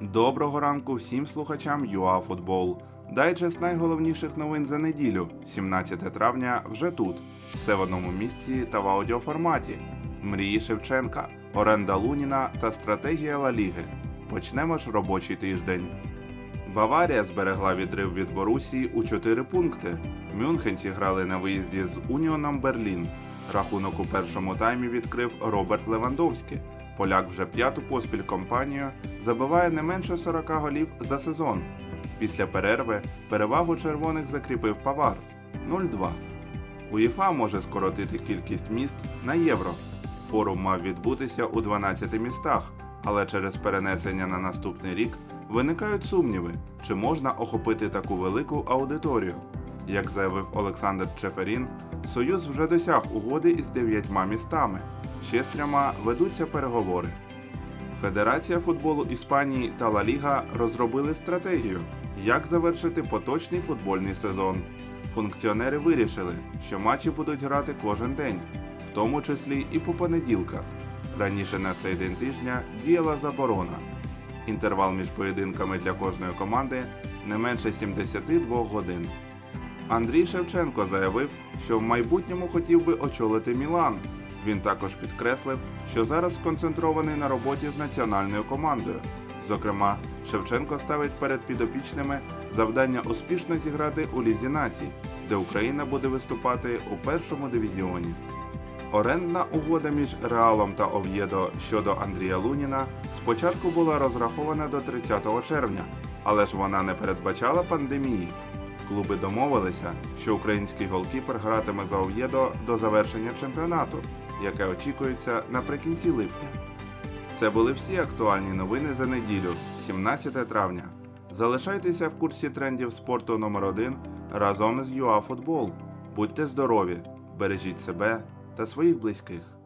Доброго ранку всім слухачам ЮАФутбол. Дайджест найголовніших новин за неділю, 17 травня, вже тут. Все в одному місці та в аудіоформаті. Мрії Шевченка, оренда Луніна та стратегія Ла Ліги. Почнемо ж робочий тиждень. Баварія зберегла відрив від Борусії у 4 пункти. Мюнхенці грали на виїзді з Уніоном Берлін. Рахунок у першому таймі відкрив Роберт Левандовський. Поляк вже п'яту поспіль компанію забиває не менше 40 голів за сезон. Після перерви перевагу червоних закріпив Павар 0-2. УЄФА може скоротити кількість міст на євро. Форум мав відбутися у 12 містах, але через перенесення на наступний рік виникають сумніви, чи можна охопити таку велику аудиторію. Як заявив Олександр Чеферін, Союз вже досяг угоди із дев'ятьма містами. Ще з ведуться переговори. Федерація футболу Іспанії та Ла Ліга розробили стратегію, як завершити поточний футбольний сезон. Функціонери вирішили, що матчі будуть грати кожен день, в тому числі і по понеділках. Раніше на цей день тижня діяла заборона. Інтервал між поєдинками для кожної команди не менше 72 годин. Андрій Шевченко заявив, що в майбутньому хотів би очолити Мілан. Він також підкреслив, що зараз сконцентрований на роботі з національною командою. Зокрема, Шевченко ставить перед підопічними завдання успішно зіграти у Лізі націй, де Україна буде виступати у першому дивізіоні. Орендна угода між Реалом та Ов'єдо щодо Андрія Луніна спочатку була розрахована до 30 червня, але ж вона не передбачала пандемії. Клуби домовилися, що український голкіпер гратиме за Ов'єдо до завершення чемпіонату, яке очікується наприкінці липня. Це були всі актуальні новини за неділю, 17 травня. Залишайтеся в курсі трендів спорту номер 1 разом з ЮАФутбол. Будьте здорові, бережіть себе та своїх близьких.